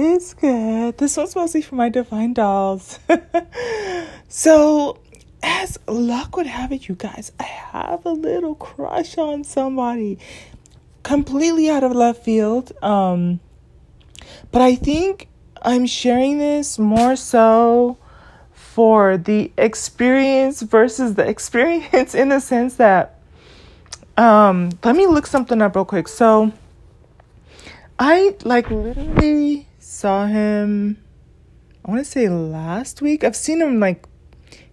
is good. This one's mostly for my divine dolls. so, as luck would have it, you guys, I have a little crush on somebody completely out of left field. Um, but I think I'm sharing this more so for the experience versus the experience in the sense that um let me look something up real quick. So I like literally saw him I want to say last week. I've seen him like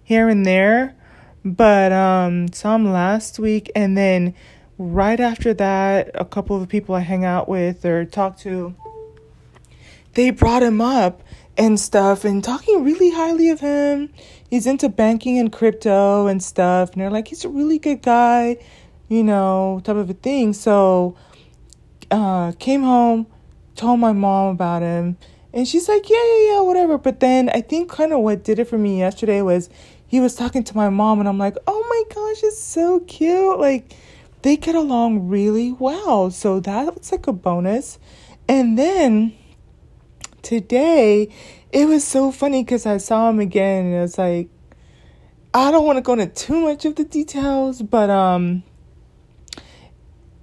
here and there, but um saw him last week and then right after that a couple of people I hang out with or talk to they brought him up and stuff and talking really highly of him. He's into banking and crypto and stuff. And they're like, he's a really good guy, you know, type of a thing. So, uh, came home, told my mom about him. And she's like, yeah, yeah, yeah, whatever. But then I think kind of what did it for me yesterday was he was talking to my mom, and I'm like, oh my gosh, it's so cute. Like, they get along really well. So that was like a bonus. And then today, it was so funny because I saw him again and it was like, I don't want to go into too much of the details, but um,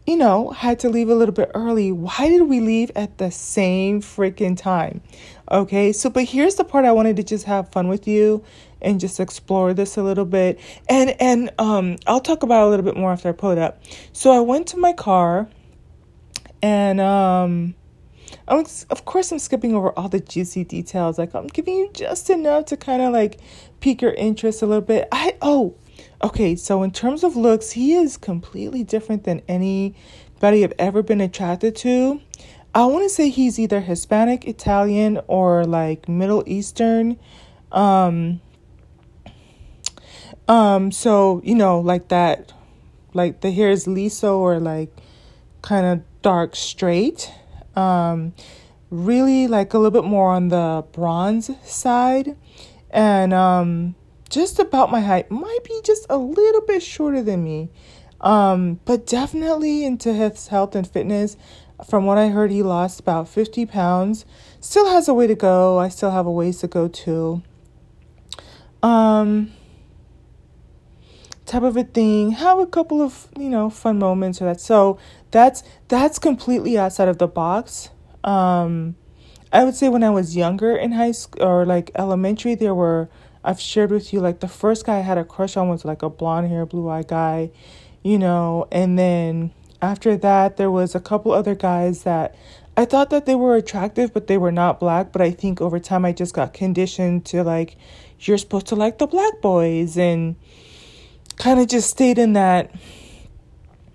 you know, had to leave a little bit early. Why did we leave at the same freaking time? Okay, so but here's the part I wanted to just have fun with you and just explore this a little bit. And and um I'll talk about a little bit more after I pull it up. So I went to my car and um I'm, of course, I'm skipping over all the juicy details. Like I'm giving you just enough to kind of like pique your interest a little bit. I oh, okay. So in terms of looks, he is completely different than anybody I've ever been attracted to. I want to say he's either Hispanic, Italian, or like Middle Eastern. Um, um, so you know, like that, like the hair is liso or like kind of dark straight. Um, really like a little bit more on the bronze side, and um, just about my height. Might be just a little bit shorter than me, um, but definitely into his health and fitness. From what I heard, he lost about 50 pounds. Still has a way to go. I still have a ways to go too. Um, type of a thing. Have a couple of you know fun moments or that. So that's that's completely outside of the box. Um, I would say when I was younger in high school or like elementary, there were I've shared with you like the first guy I had a crush on was like a blonde hair, blue eye guy, you know, and then after that there was a couple other guys that I thought that they were attractive, but they were not black. But I think over time I just got conditioned to like, you're supposed to like the black boys and kind of just stayed in that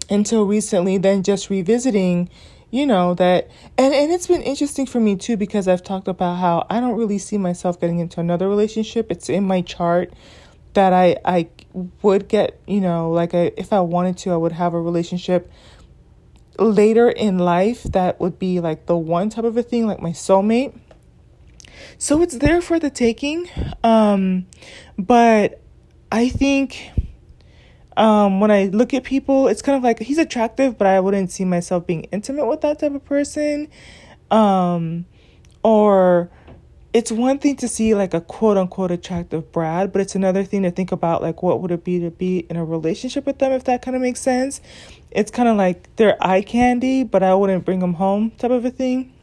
until recently, then just revisiting, you know, that and, and it's been interesting for me too because I've talked about how I don't really see myself getting into another relationship. It's in my chart that I I would get, you know, like I, if I wanted to, I would have a relationship later in life that would be like the one type of a thing, like my soulmate. So it's there for the taking. Um, but I think um, when I look at people, it's kind of like he's attractive, but I wouldn't see myself being intimate with that type of person. Um, or it's one thing to see like a quote unquote attractive Brad, but it's another thing to think about like what would it be to be in a relationship with them if that kind of makes sense. It's kind of like they're eye candy, but I wouldn't bring them home type of a thing.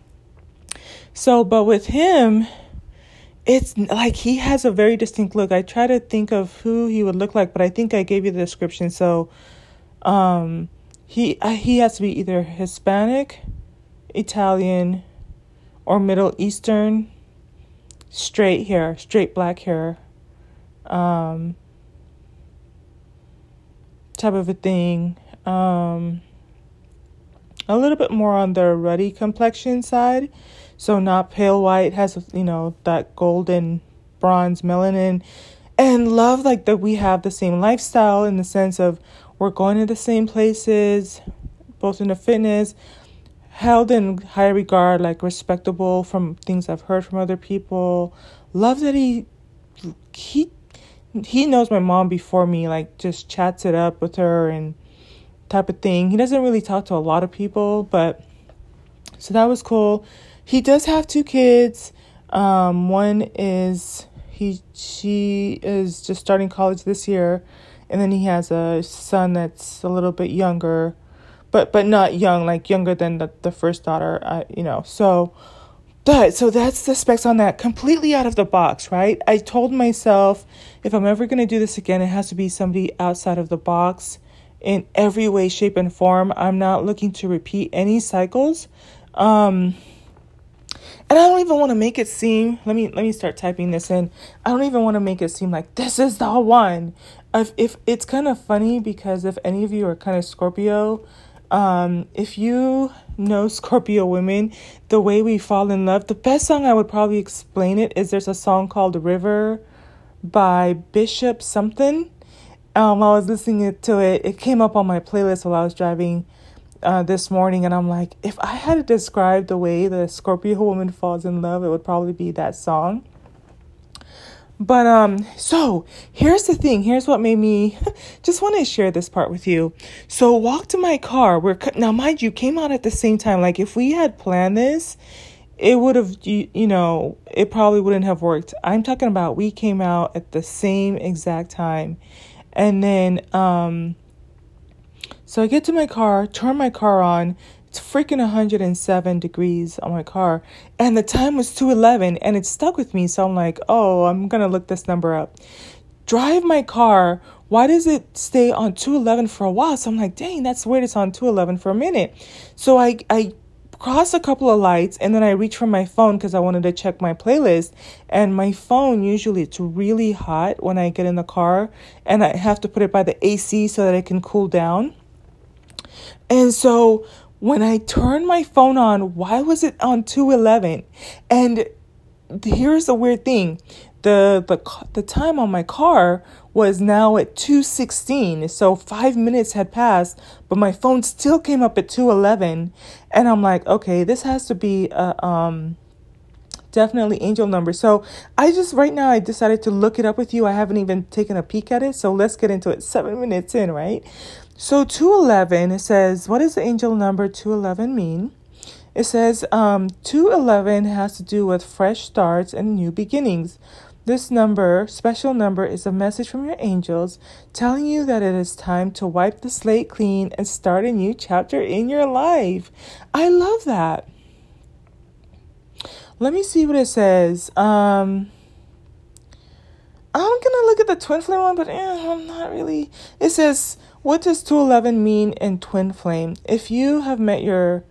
So, but with him, it's like he has a very distinct look. I try to think of who he would look like, but I think I gave you the description. So, um, he uh, he has to be either Hispanic, Italian, or Middle Eastern. Straight hair, straight black hair, um, type of a thing. Um, a little bit more on the ruddy complexion side so not pale white has you know that golden bronze melanin. And love like that we have the same lifestyle in the sense of we're going to the same places both in the fitness held in high regard like respectable from things i've heard from other people. Love that he he he knows my mom before me like just chats it up with her and type of thing. He doesn't really talk to a lot of people but so that was cool he does have two kids. Um, one is he she is just starting college this year, and then he has a son that's a little bit younger, but but not young, like younger than the the first daughter. I you know so. But so that's the specs on that. Completely out of the box, right? I told myself if I'm ever going to do this again, it has to be somebody outside of the box in every way, shape, and form. I'm not looking to repeat any cycles. Um, and I don't even want to make it seem. Let me let me start typing this in. I don't even want to make it seem like this is the one. If if it's kind of funny because if any of you are kind of Scorpio, um, if you know Scorpio women, the way we fall in love, the best song I would probably explain it is there's a song called River by Bishop something. Um, I was listening to it, it came up on my playlist while I was driving uh, this morning, and I'm like, if I had to describe the way the Scorpio woman falls in love, it would probably be that song. But um so here's the thing here's what made me just want to share this part with you. So walk to my car. We're now mind you came out at the same time like if we had planned this it would have you, you know it probably wouldn't have worked. I'm talking about we came out at the same exact time. And then um so I get to my car, turn my car on, it's freaking 107 degrees on my car. And the time was 211 and it stuck with me. So i'm like oh i'm gonna look this number up. Drive my car. Why does it stay on 211 for a while? So i'm like dang that's weird it's on 211 for a minute. So i i cross a couple of lights and then i reach for my phone because i wanted to check my playlist. And my phone usually it's really hot when i get in the car and i have to put it by the ac so that it can cool down and so when I turned my phone on, why was it on 211? And here's the weird thing. The, the the time on my car was now at 216 so 5 minutes had passed but my phone still came up at 211 and I'm like okay this has to be a um definitely angel number so I just right now I decided to look it up with you I haven't even taken a peek at it so let's get into it 7 minutes in right so 211, it says, what does the angel number 211 mean? It says um, 211 has to do with fresh starts and new beginnings. This number, special number, is a message from your angels telling you that it is time to wipe the slate clean and start a new chapter in your life. I love that. Let me see what it says. Um, I'm gonna look at the twin flame one, but eh, I'm not really. It says what does 211 mean in twin flame? If you have met your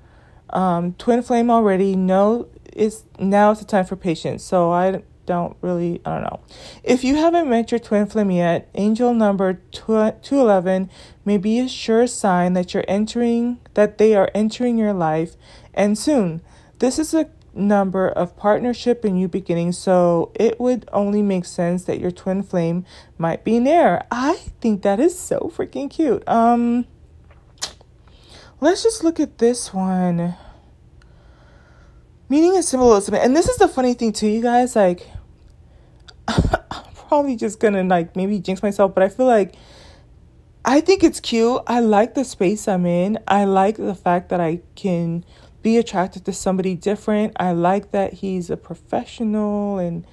um, twin flame already, know is now is the time for patience. So I don't really, I don't know. If you haven't met your twin flame yet, angel number 211 may be a sure sign that you're entering, that they are entering your life and soon. This is a number of partnership and new beginnings, so it would only make sense that your twin flame might be near. I think that is so freaking cute. Um let's just look at this one. Meaning and symbolism. And this is the funny thing too, you guys, like I'm probably just gonna like maybe jinx myself, but I feel like I think it's cute. I like the space I'm in. I like the fact that I can be attracted to somebody different. I like that he's a professional and,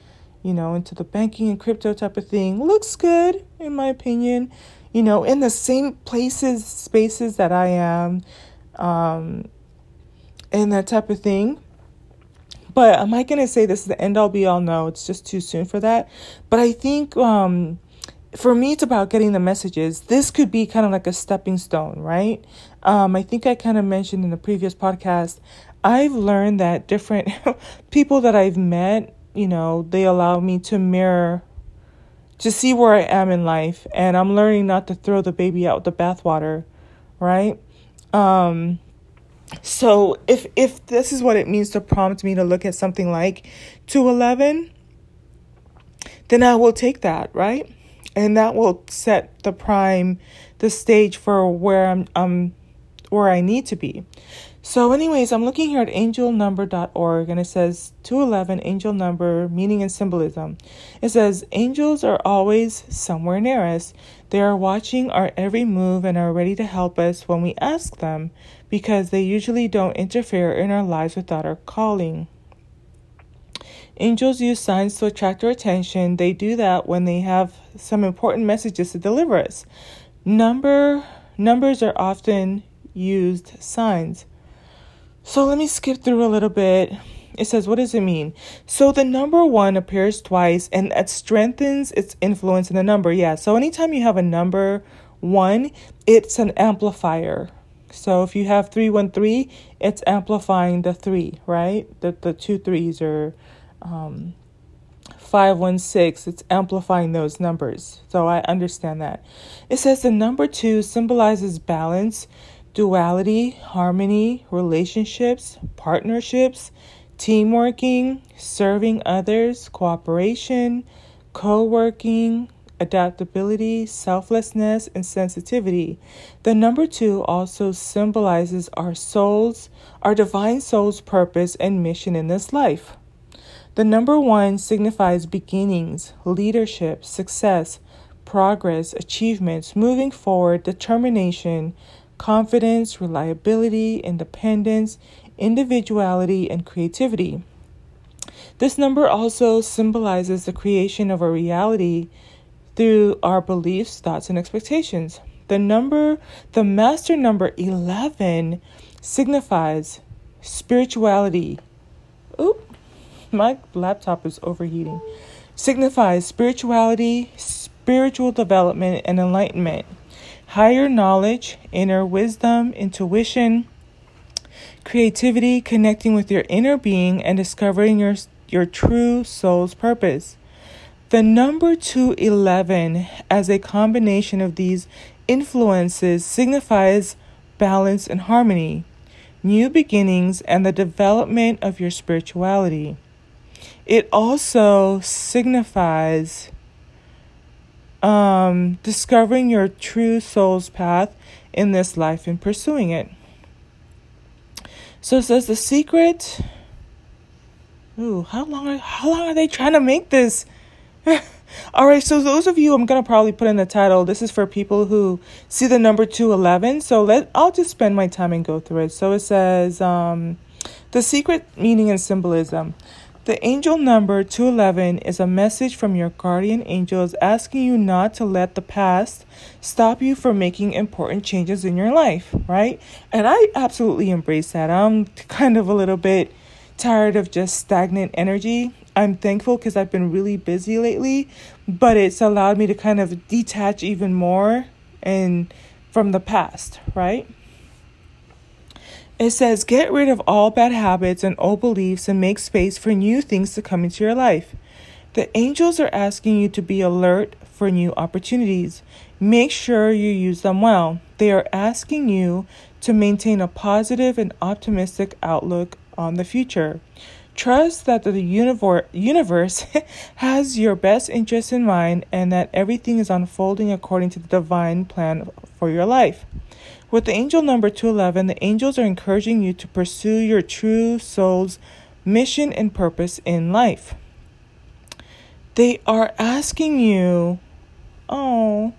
you know, into the banking and crypto type of thing. Looks good, in my opinion. You know, in the same places, spaces that I am, um, and that type of thing. But am I going to say this is the end all be all? No, it's just too soon for that. But I think um, for me, it's about getting the messages. This could be kind of like a stepping stone, right? Um, I think I kind of mentioned in the previous podcast, I've learned that different people that I've met, you know, they allow me to mirror, to see where I am in life. And I'm learning not to throw the baby out with the bathwater, right? Um, so if if this is what it means to prompt me to look at something like 211, then I will take that, right? And that will set the prime the stage for where I'm um where I need to be. So anyways, I'm looking here at angelnumber.org and it says 211 angel number meaning and symbolism. It says angels are always somewhere near us. They are watching our every move and are ready to help us when we ask them because they usually don't interfere in our lives without our calling. Angels use signs to attract our attention. They do that when they have some important messages to deliver us. Number numbers are often used signs. So let me skip through a little bit. It says, what does it mean? So the number one appears twice and that strengthens its influence in the number. Yeah. So anytime you have a number one, it's an amplifier. So if you have 313, it's amplifying the three, right? The, the two threes or um, 516, it's amplifying those numbers. So I understand that. It says the number two symbolizes balance, duality, harmony, relationships, partnerships, teamworking, serving others, cooperation, co working, adaptability, selflessness, and sensitivity. The number two also symbolizes our soul's, our divine soul's purpose and mission in this life. The number one signifies beginnings, leadership, success, progress, achievements, moving forward, determination, confidence, reliability, independence, individuality, and creativity. This number also symbolizes the creation of a reality through our beliefs, thoughts, and expectations. The number, the master number 11, signifies spirituality. Oop, my laptop is overheating. Signifies spirituality, spiritual development, and enlightenment higher knowledge, inner wisdom, intuition, creativity, connecting with your inner being, and discovering your, your true soul's purpose. The number 211, as a combination of these influences, signifies balance and harmony, new beginnings, and the development of your spirituality. It also signifies um, discovering your true soul's path in this life and pursuing it. So it says the secret. Ooh, how long? Are, how long are they trying to make this? All right, so those of you, I'm gonna probably put in the title. This is for people who see the number two eleven. So let I'll just spend my time and go through it. So it says, um, the secret meaning and symbolism. The angel number 211 is a message from your guardian angels asking you not to let the past stop you from making important changes in your life, right? And I absolutely embrace that. I'm kind of a little bit tired of just stagnant energy. I'm thankful because I've been really busy lately, but it's allowed me to kind of detach even more and from the past, right? It says, get rid of all bad habits and old beliefs and make space for new things to come into your life. The angels are asking you to be alert for new opportunities. Make sure you use them well. They are asking you to maintain a positive and optimistic outlook on the future. Trust that the universe has your best interests in mind and that everything is unfolding according to the divine plan for your life. With the angel number 211, the angels are encouraging you to pursue your true soul's mission and purpose in life. They are asking you, oh,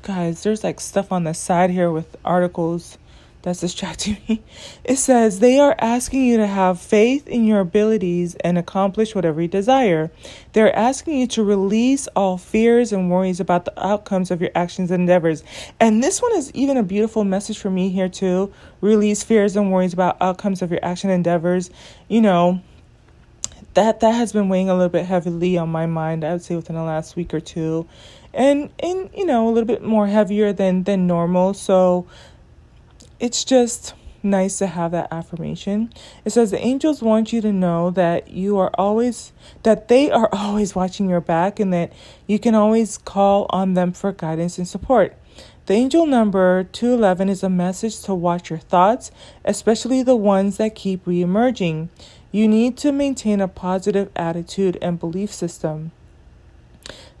guys, there's like stuff on the side here with articles that's distracting me. It says they are asking you to have faith in your abilities and accomplish whatever you desire. They're asking you to release all fears and worries about the outcomes of your actions and endeavors. And this one is even a beautiful message for me here too. Release fears and worries about outcomes of your action endeavors. You know, that that has been weighing a little bit heavily on my mind, I would say within the last week or two. And and you know, a little bit more heavier than than normal. So it's just nice to have that affirmation. It says the angels want you to know that you are always that they are always watching your back and that you can always call on them for guidance and support. The angel number 211 is a message to watch your thoughts, especially the ones that keep reemerging. You need to maintain a positive attitude and belief system.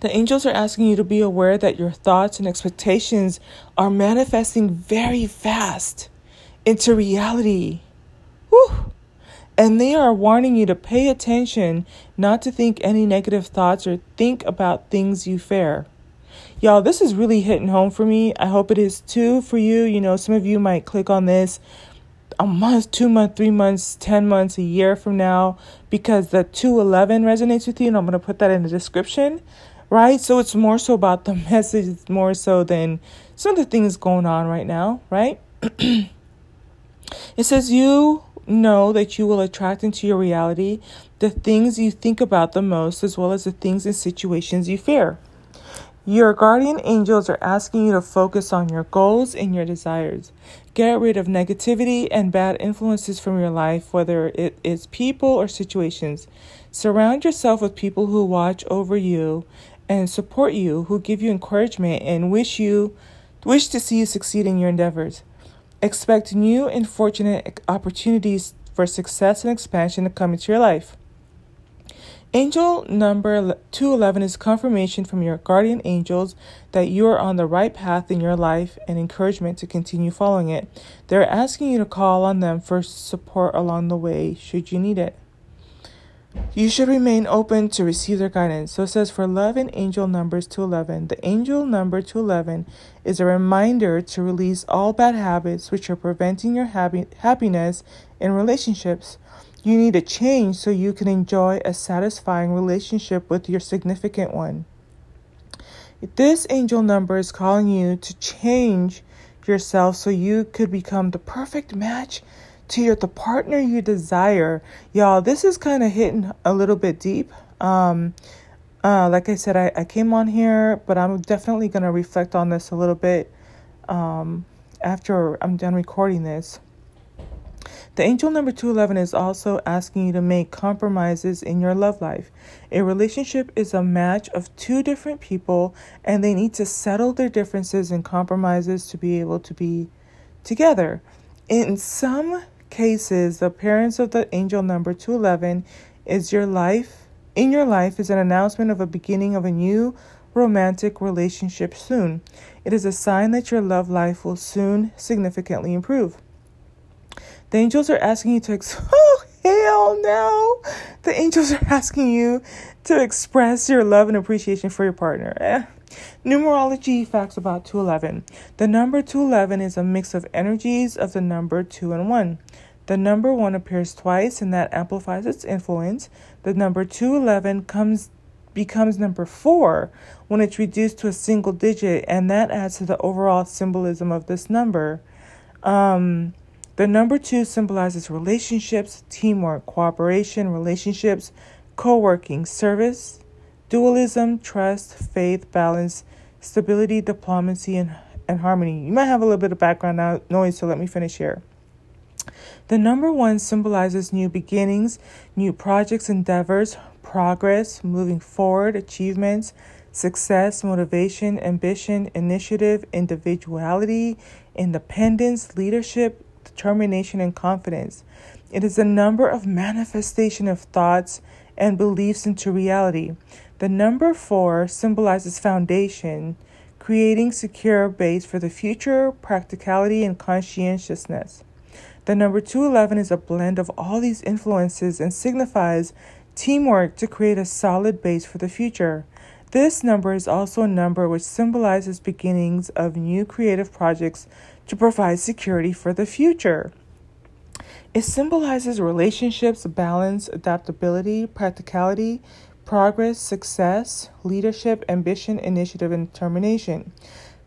The angels are asking you to be aware that your thoughts and expectations are manifesting very fast into reality. Whew. And they are warning you to pay attention, not to think any negative thoughts or think about things you fear. Y'all, this is really hitting home for me. I hope it is too for you. You know, some of you might click on this a month, two months, three months, 10 months, a year from now, because the 211 resonates with you, and I'm going to put that in the description, right? So it's more so about the message, more so than some of the things going on right now, right? it says, You know that you will attract into your reality the things you think about the most, as well as the things and situations you fear. Your guardian angels are asking you to focus on your goals and your desires. Get rid of negativity and bad influences from your life, whether it is people or situations. Surround yourself with people who watch over you and support you, who give you encouragement and wish you wish to see you succeed in your endeavors. Expect new and fortunate opportunities for success and expansion to come into your life. Angel number 211 is confirmation from your guardian angels that you are on the right path in your life and encouragement to continue following it. They're asking you to call on them for support along the way should you need it. You should remain open to receive their guidance. So it says for love and angel numbers 211. The angel number 211 is a reminder to release all bad habits which are preventing your happy- happiness in relationships. You need a change so you can enjoy a satisfying relationship with your significant one. This angel number is calling you to change yourself so you could become the perfect match to your the partner you desire. Y'all, this is kind of hitting a little bit deep. Um uh like I said I, I came on here, but I'm definitely gonna reflect on this a little bit um after I'm done recording this. The angel number 211 is also asking you to make compromises in your love life. A relationship is a match of two different people, and they need to settle their differences and compromises to be able to be together. In some cases, the appearance of the angel number 211 is your life. In your life is an announcement of a beginning of a new romantic relationship soon. It is a sign that your love life will soon significantly improve. The angels are asking you to, ex- oh, hell no. The angels are asking you to express your love and appreciation for your partner. Eh. Numerology facts about 211. The number 211 is a mix of energies of the number 2 and 1. The number 1 appears twice and that amplifies its influence. The number 211 comes becomes number 4 when it's reduced to a single digit and that adds to the overall symbolism of this number. Um the number two symbolizes relationships, teamwork, cooperation, relationships, co working, service, dualism, trust, faith, balance, stability, diplomacy, and, and harmony. You might have a little bit of background noise, so let me finish here. The number one symbolizes new beginnings, new projects, endeavors, progress, moving forward, achievements, success, motivation, ambition, initiative, individuality, independence, leadership, determination, and confidence. It is a number of manifestation of thoughts and beliefs into reality. The number four symbolizes foundation, creating secure base for the future, practicality, and conscientiousness. The number 211 is a blend of all these influences and signifies teamwork to create a solid base for the future. This number is also a number which symbolizes beginnings of new creative projects to provide security for the future. It symbolizes relationships, balance, adaptability, practicality, progress, success, leadership, ambition, initiative, and determination.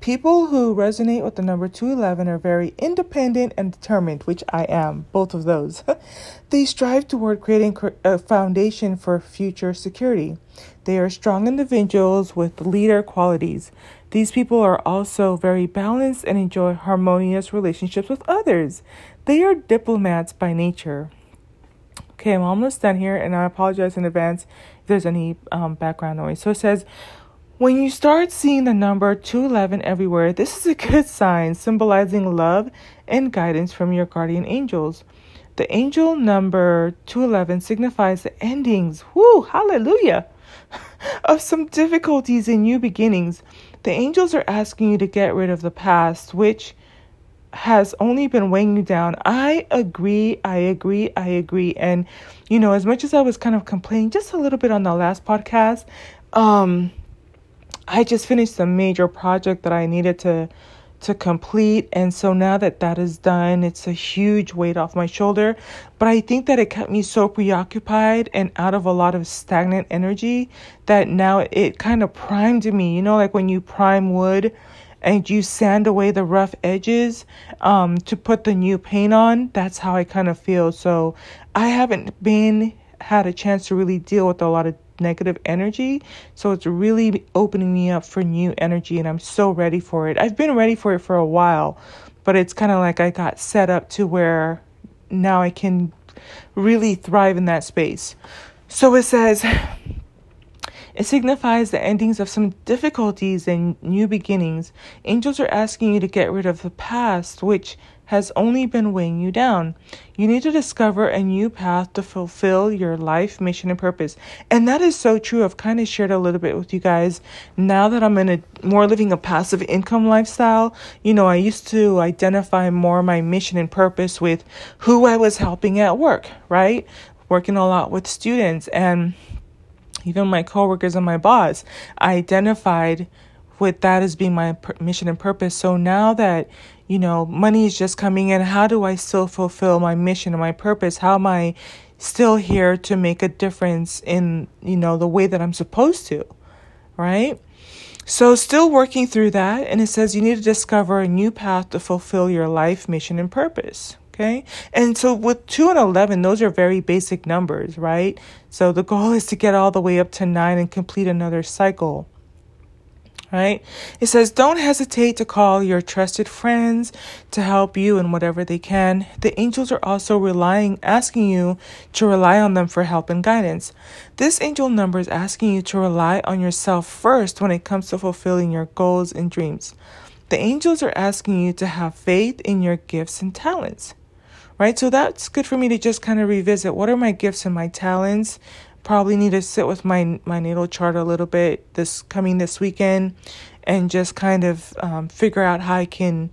People who resonate with the number 211 are very independent and determined, which I am, both of those. they strive toward creating a foundation for future security. They are strong individuals with leader qualities. These people are also very balanced and enjoy harmonious relationships with others. They are diplomats by nature. Okay, I'm almost done here, and I apologize in advance if there's any um, background noise. So it says, when you start seeing the number 211 everywhere, this is a good sign symbolizing love and guidance from your guardian angels. The angel number 211 signifies the endings, whoo, hallelujah, of some difficulties and new beginnings. The angels are asking you to get rid of the past, which has only been weighing you down. I agree, I agree, I agree. And, you know, as much as I was kind of complaining just a little bit on the last podcast, um, I just finished a major project that I needed to to complete. And so now that that is done, it's a huge weight off my shoulder. But I think that it kept me so preoccupied and out of a lot of stagnant energy that now it kind of primed me. You know, like when you prime wood and you sand away the rough edges um, to put the new paint on. That's how I kind of feel. So I haven't been had a chance to really deal with a lot of negative energy. So it's really opening me up for new energy, and I'm so ready for it. I've been ready for it for a while, but it's kind of like I got set up to where now I can really thrive in that space. So it says, it signifies the endings of some difficulties and new beginnings. Angels are asking you to get rid of the past, which has only been weighing you down. You need to discover a new path to fulfill your life mission and purpose. And that is so true. I've kind of shared a little bit with you guys. Now that I'm in a more living a passive income lifestyle, you know, I used to identify more my mission and purpose with who I was helping at work, right? Working a lot with students and even my coworkers and my boss. I identified with that as being my mission and purpose. So now that you know, money is just coming in. How do I still fulfill my mission and my purpose? How am I still here to make a difference in, you know, the way that I'm supposed to? Right? So, still working through that. And it says you need to discover a new path to fulfill your life mission and purpose. Okay. And so with 2 and 11, those are very basic numbers, right? So the goal is to get all the way up to 9 and complete another cycle right? It says, Don't hesitate to call your trusted friends to help you in whatever they can. The angels are also relying, asking you to rely on them for help and guidance. This angel number is asking you to rely on yourself first when it comes to fulfilling your goals and dreams. The angels are asking you to have faith in your gifts and talents. Right? So that's good for me to just kind of revisit what are my gifts and my talents? Probably need to sit with my my natal chart a little bit this coming this weekend and just kind of um, figure out how I can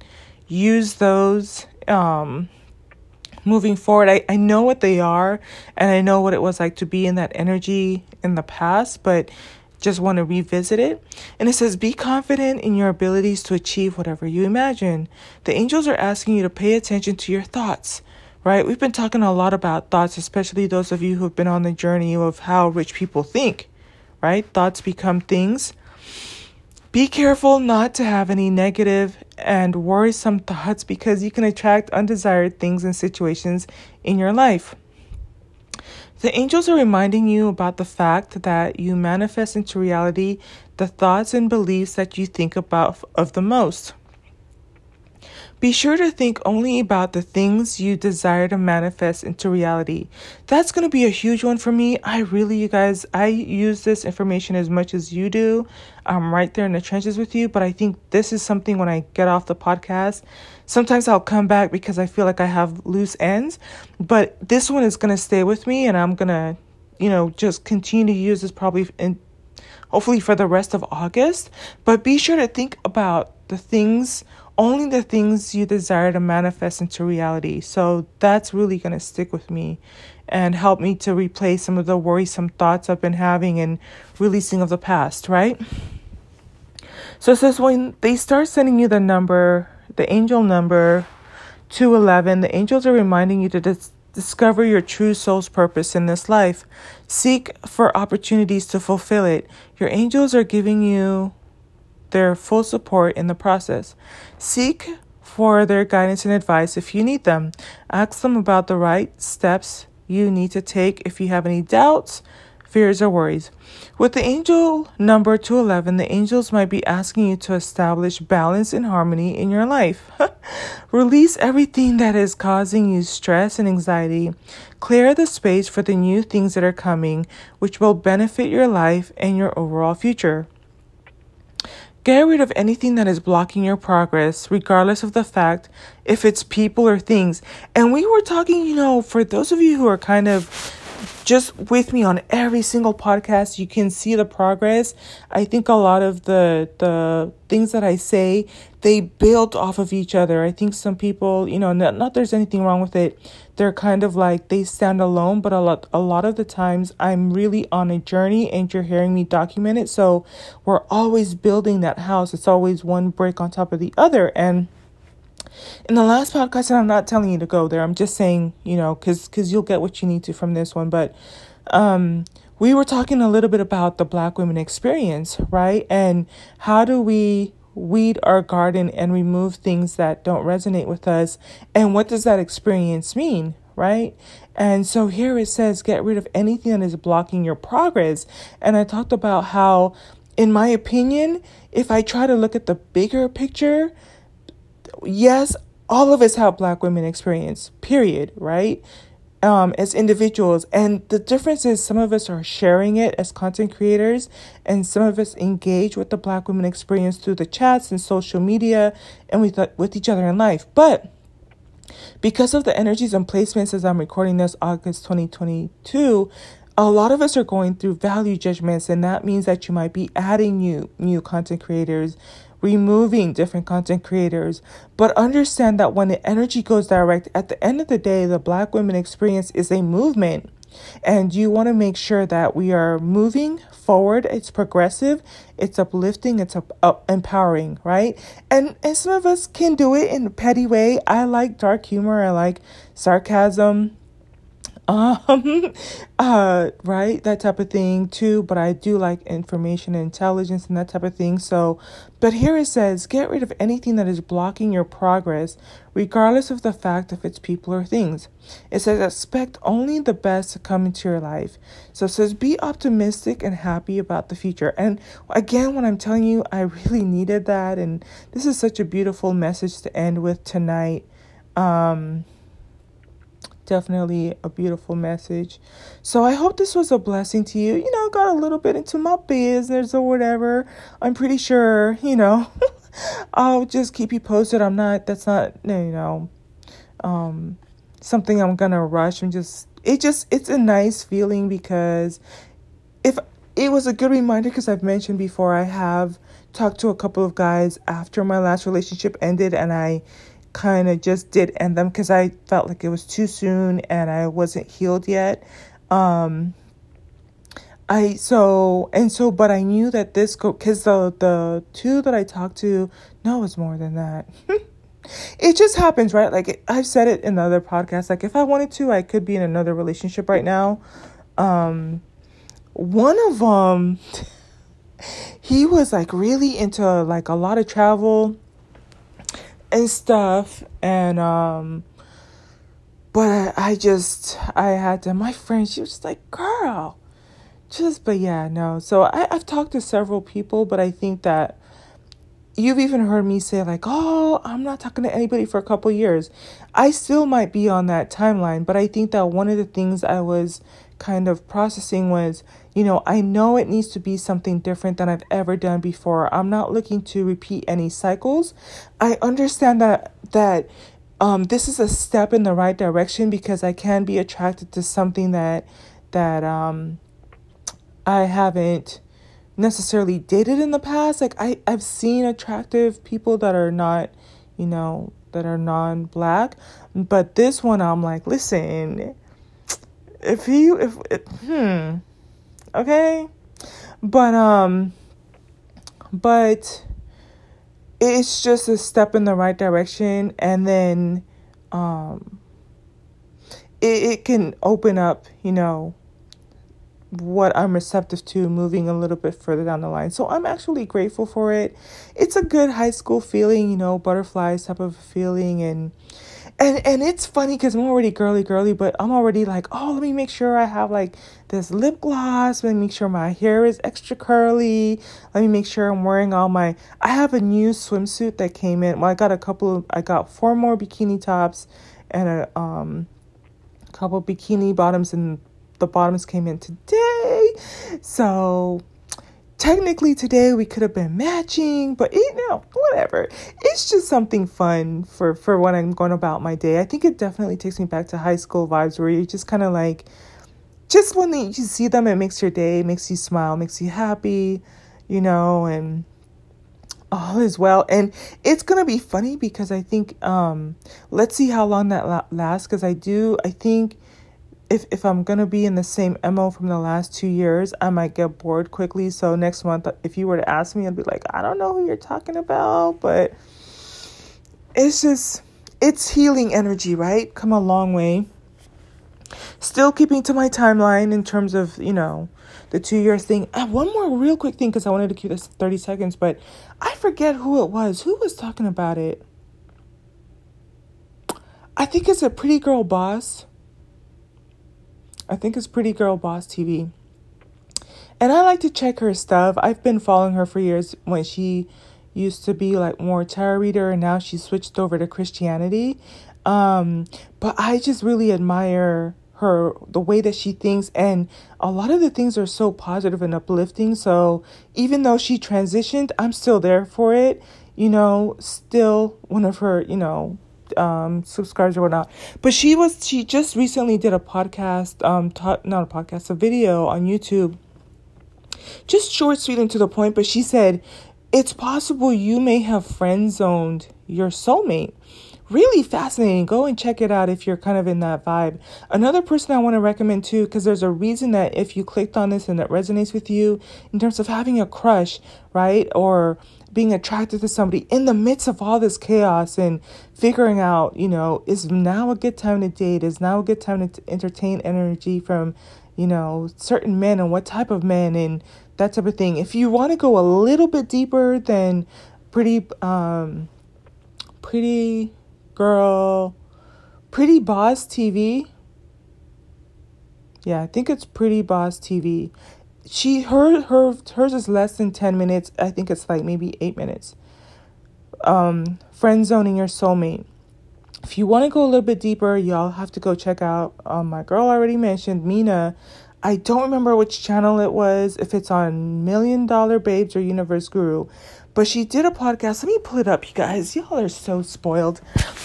use those um, moving forward. I, I know what they are and I know what it was like to be in that energy in the past, but just want to revisit it. And it says, Be confident in your abilities to achieve whatever you imagine. The angels are asking you to pay attention to your thoughts right? We've been talking a lot about thoughts, especially those of you who have been on the journey of how rich people think, right? Thoughts become things. Be careful not to have any negative and worrisome thoughts because you can attract undesired things and situations in your life. The angels are reminding you about the fact that you manifest into reality the thoughts and beliefs that you think about of the most. Be sure to think only about the things you desire to manifest into reality. That's going to be a huge one for me. I really, you guys, I use this information as much as you do. I'm right there in the trenches with you, but I think this is something when I get off the podcast. Sometimes I'll come back because I feel like I have loose ends, but this one is going to stay with me and I'm going to, you know, just continue to use this probably in hopefully for the rest of August. But be sure to think about the things only the things you desire to manifest into reality. So that's really going to stick with me and help me to replace some of the worrisome thoughts I've been having and releasing of the past, right? So it says when they start sending you the number, the angel number 211, the angels are reminding you to dis- discover your true soul's purpose in this life. Seek for opportunities to fulfill it. Your angels are giving you their full support in the process. Seek for their guidance and advice if you need them. Ask them about the right steps you need to take if you have any doubts, fears, or worries. With the angel number 211, the angels might be asking you to establish balance and harmony in your life. Release everything that is causing you stress and anxiety. Clear the space for the new things that are coming, which will benefit your life and your overall future. Get rid of anything that is blocking your progress, regardless of the fact if it's people or things. And we were talking, you know, for those of you who are kind of just with me on every single podcast. You can see the progress. I think a lot of the the things that I say, they build off of each other. I think some people, you know, not, not there's anything wrong with it. They're kind of like they stand alone, but a lot a lot of the times I'm really on a journey and you're hearing me document it. So we're always building that house. It's always one brick on top of the other and in the last podcast, and I'm not telling you to go there. I'm just saying, you know, because because you'll get what you need to from this one. But um, we were talking a little bit about the Black women experience, right? And how do we weed our garden and remove things that don't resonate with us? And what does that experience mean, right? And so here it says, get rid of anything that is blocking your progress. And I talked about how, in my opinion, if I try to look at the bigger picture, yes, all of us have black women experience, period, right? Um, as individuals. And the difference is some of us are sharing it as content creators, and some of us engage with the black women experience through the chats and social media and with, with each other in life. But because of the energies and placements as I'm recording this August 2022, a lot of us are going through value judgments and that means that you might be adding new new content creators removing different content creators, but understand that when the energy goes direct, at the end of the day, the Black women experience is a movement. And you want to make sure that we are moving forward. It's progressive, it's uplifting, it's up, up, empowering, right? And and some of us can do it in a petty way. I like dark humor. I like sarcasm um uh right that type of thing too but i do like information and intelligence and that type of thing so but here it says get rid of anything that is blocking your progress regardless of the fact if it's people or things. It says expect only the best to come into your life. So it says be optimistic and happy about the future. And again when i'm telling you i really needed that. And this is such a beautiful message to end with tonight. Um definitely a beautiful message. So I hope this was a blessing to you. You know, got a little bit into my business or whatever. I'm pretty sure, you know, I'll just keep you posted. I'm not, that's not, you know, um, something I'm gonna rush. I'm just, it just, it's a nice feeling because if it was a good reminder, because I've mentioned before, I have talked to a couple of guys after my last relationship ended and I, kind of just did end them because I felt like it was too soon and I wasn't healed yet. Um, I so and so, but I knew that this go because the the two that I talked to, no, it's more than that. it just happens, right? Like I've said it in the other podcast. Like if I wanted to, I could be in another relationship right now. Um, one of them, he was like really into like a lot of travel and stuff and um but I, I just I had to my friend she was like girl just but yeah no. So I, I've talked to several people but I think that you've even heard me say like oh I'm not talking to anybody for a couple years I still might be on that timeline but I think that one of the things I was kind of processing was, you know, I know it needs to be something different than I've ever done before. I'm not looking to repeat any cycles. I understand that that um, this is a step in the right direction because I can be attracted to something that that um, I haven't necessarily dated in the past. Like I, I've seen attractive people that are not, you know, that are non black. But this one I'm like, listen, if he if it, hmm okay but um but it's just a step in the right direction and then um it, it can open up you know what I'm receptive to moving a little bit further down the line. So I'm actually grateful for it. It's a good high school feeling, you know, butterflies type of feeling and and and it's funny because I'm already girly girly, but I'm already like, oh, let me make sure I have like this lip gloss. Let me make sure my hair is extra curly. Let me make sure I'm wearing all my. I have a new swimsuit that came in. Well, I got a couple. Of, I got four more bikini tops and a um, couple bikini bottoms, and the bottoms came in today. So technically today we could have been matching, but you know, whatever. It's just something fun for for when I'm going about my day. I think it definitely takes me back to high school vibes where you're just kind of like just when you see them, it makes your day, makes you smile, makes you happy, you know, and all is well. And it's gonna be funny because I think um, let's see how long that la- lasts. Because I do, I think if if I'm gonna be in the same mo from the last two years, I might get bored quickly. So next month, if you were to ask me, I'd be like, I don't know who you're talking about, but it's just it's healing energy, right? Come a long way. Still keeping to my timeline in terms of you know the two years thing. Uh, one more real quick thing because I wanted to keep this thirty seconds, but I forget who it was. Who was talking about it? I think it's a pretty girl boss I think it's Pretty Girl Boss TV. And I like to check her stuff. I've been following her for years when she used to be like more tarot reader and now she switched over to Christianity. Um, but I just really admire her the way that she thinks and a lot of the things are so positive and uplifting. So even though she transitioned, I'm still there for it. You know, still one of her, you know, um, subscribers or whatnot. But she was she just recently did a podcast, um, not a podcast, a video on YouTube. Just short, sweet, and to the point. But she said, "It's possible you may have friend zoned your soulmate." Really fascinating. Go and check it out if you're kind of in that vibe. Another person I want to recommend too, because there's a reason that if you clicked on this and it resonates with you in terms of having a crush, right? Or being attracted to somebody in the midst of all this chaos and figuring out, you know, is now a good time to date? Is now a good time to entertain energy from, you know, certain men and what type of men and that type of thing. If you want to go a little bit deeper than pretty, um, pretty girl, pretty boss TV. Yeah, I think it's Pretty Boss TV she her her hers is less than 10 minutes. I think it's like maybe 8 minutes. Um friend zoning your soulmate. If you want to go a little bit deeper y'all have to go check out um my girl already mentioned mina. I don't remember which channel it was if it's on million dollar babes or universe guru but she did a podcast. Let me pull it up, you guys. Y'all are so spoiled.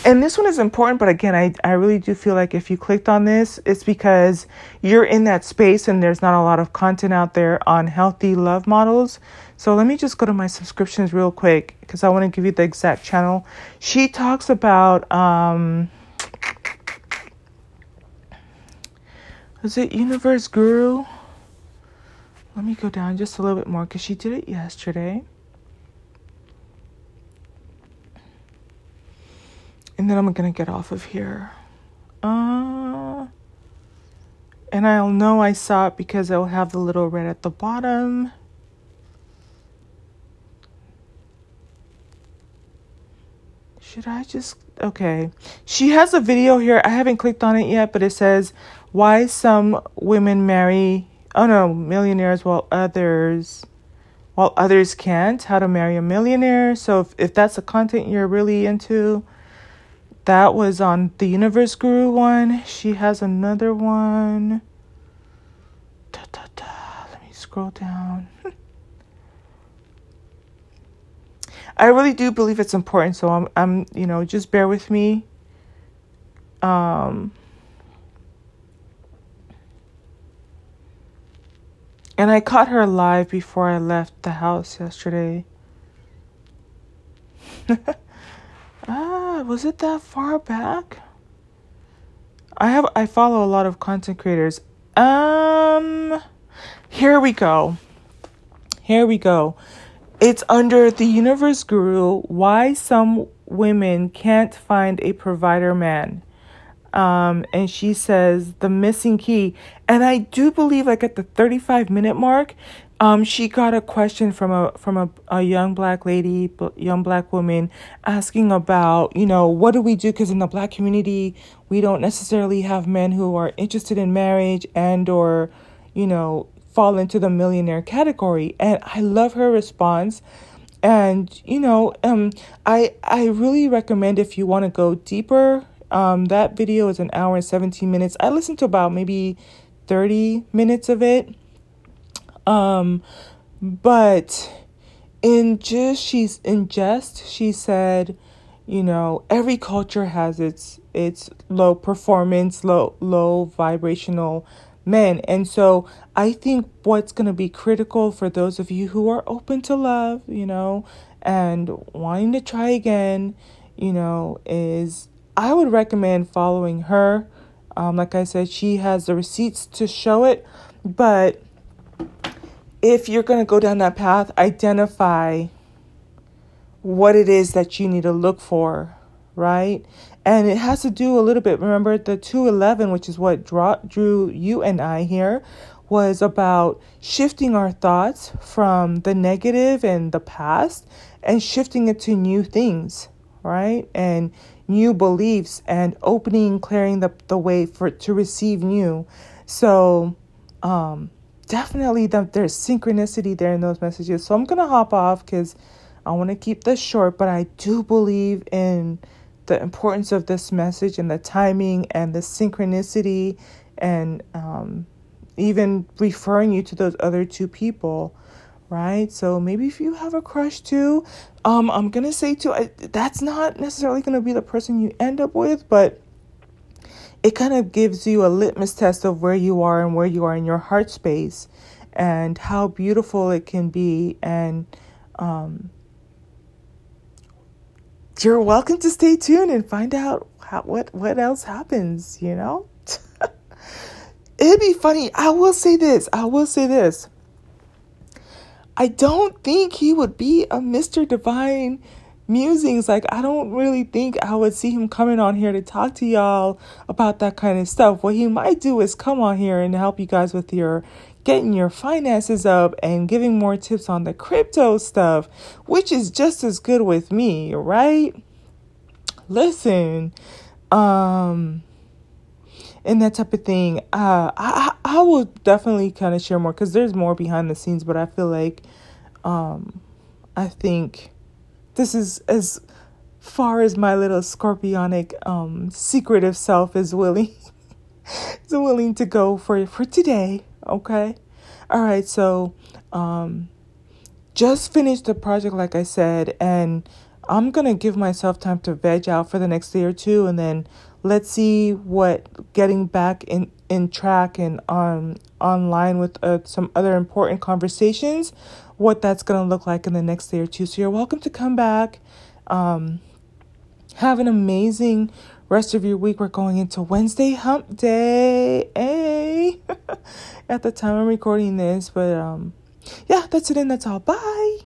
And this one is important, but again, I, I really do feel like if you clicked on this, it's because you're in that space and there's not a lot of content out there on healthy love models. So let me just go to my subscriptions real quick because I want to give you the exact channel. She talks about um is it Universe Guru? Let me go down just a little bit more because she did it yesterday. And then I'm gonna get off of here. Uh, and I'll know I saw it because it'll have the little red at the bottom. Should I just okay? She has a video here. I haven't clicked on it yet, but it says why some women marry oh no millionaires while others while others can't. How to marry a millionaire. So if, if that's the content you're really into that was on the Universe Guru one. She has another one. Da, da, da. Let me scroll down. I really do believe it's important, so I'm I'm you know, just bear with me. Um And I caught her live before I left the house yesterday. Ah, was it that far back? I have I follow a lot of content creators. Um here we go. Here we go. It's under the Universe Guru why some women can't find a provider man. Um, and she says the missing key. And I do believe like at the 35 minute mark, um, she got a question from a from a, a young black lady, young black woman, asking about you know what do we do because in the black community we don't necessarily have men who are interested in marriage and or you know fall into the millionaire category. And I love her response. And you know, um, I I really recommend if you want to go deeper. Um, that video is an hour and seventeen minutes. I listened to about maybe thirty minutes of it um, but in just she's in jest, she said, you know, every culture has its its low performance, low low vibrational men. And so I think what's going to be critical for those of you who are open to love, you know, and wanting to try again, you know, is I would recommend following her. Um, like I said, she has the receipts to show it. But if you're going to go down that path, identify what it is that you need to look for, right? And it has to do a little bit. Remember, the 211, which is what draw, drew you and I here, was about shifting our thoughts from the negative and the past and shifting it to new things, right? And new beliefs and opening, clearing the, the way for to receive new. So, um, definitely the, there's synchronicity there in those messages. So I'm gonna hop off because I want to keep this short, but I do believe in the importance of this message and the timing and the synchronicity and um, even referring you to those other two people right so maybe if you have a crush too um i'm gonna say too I, that's not necessarily gonna be the person you end up with but it kind of gives you a litmus test of where you are and where you are in your heart space and how beautiful it can be. And um you're welcome to stay tuned and find out how, what what else happens you know? It'd be funny. I will say this. I will say this. I don't think he would be a Mr. Divine musings. Like, I don't really think I would see him coming on here to talk to y'all about that kind of stuff. What he might do is come on here and help you guys with your getting your finances up and giving more tips on the crypto stuff, which is just as good with me, right? Listen, um, and that type of thing. Uh, I I will definitely kind of share more because there's more behind the scenes, but I feel like, um, I think this is as far as my little scorpionic um secretive self is willing is willing to go for for today. Okay, all right. So, um, just finished the project like I said, and I'm gonna give myself time to veg out for the next day or two, and then let's see what getting back in in track and on online with uh, some other important conversations what that's going to look like in the next day or two. So you're welcome to come back um, have an amazing rest of your week. We're going into wednesday hump day hey at the time i'm recording this but um yeah that's it and that's all bye